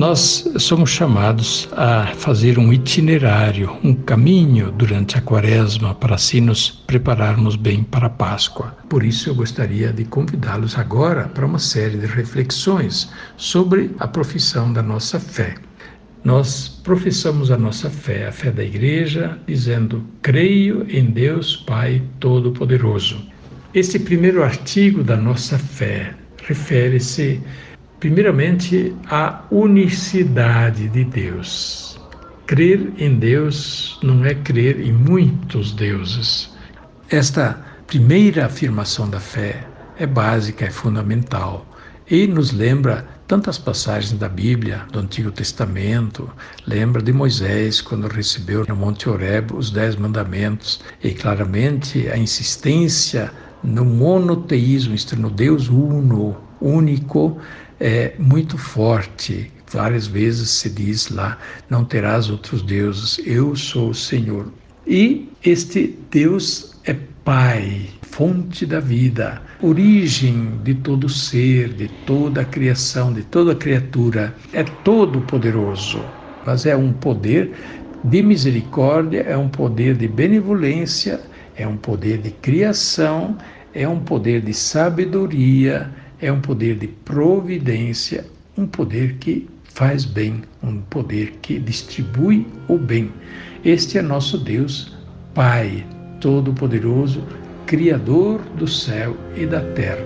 Nós somos chamados a fazer um itinerário, um caminho durante a quaresma para assim nos prepararmos bem para a Páscoa. Por isso, eu gostaria de convidá-los agora para uma série de reflexões sobre a profissão da nossa fé. Nós professamos a nossa fé, a fé da Igreja, dizendo: Creio em Deus Pai Todo-Poderoso. Este primeiro artigo da nossa fé refere-se Primeiramente, a unicidade de Deus. Crer em Deus não é crer em muitos deuses. Esta primeira afirmação da fé é básica, é fundamental e nos lembra tantas passagens da Bíblia, do Antigo Testamento, lembra de Moisés quando recebeu no Monte Horeb os Dez Mandamentos e claramente a insistência no monoteísmo, isto no Deus uno, único, é muito forte. Várias vezes se diz lá: não terás outros deuses, eu sou o Senhor. E este Deus é Pai, fonte da vida, origem de todo ser, de toda a criação, de toda criatura. É todo poderoso, mas é um poder de misericórdia, é um poder de benevolência, é um poder de criação, é um poder de sabedoria, é um poder de providência, um poder que faz bem, um poder que distribui o bem. Este é nosso Deus, Pai Todo-Poderoso, Criador do céu e da terra.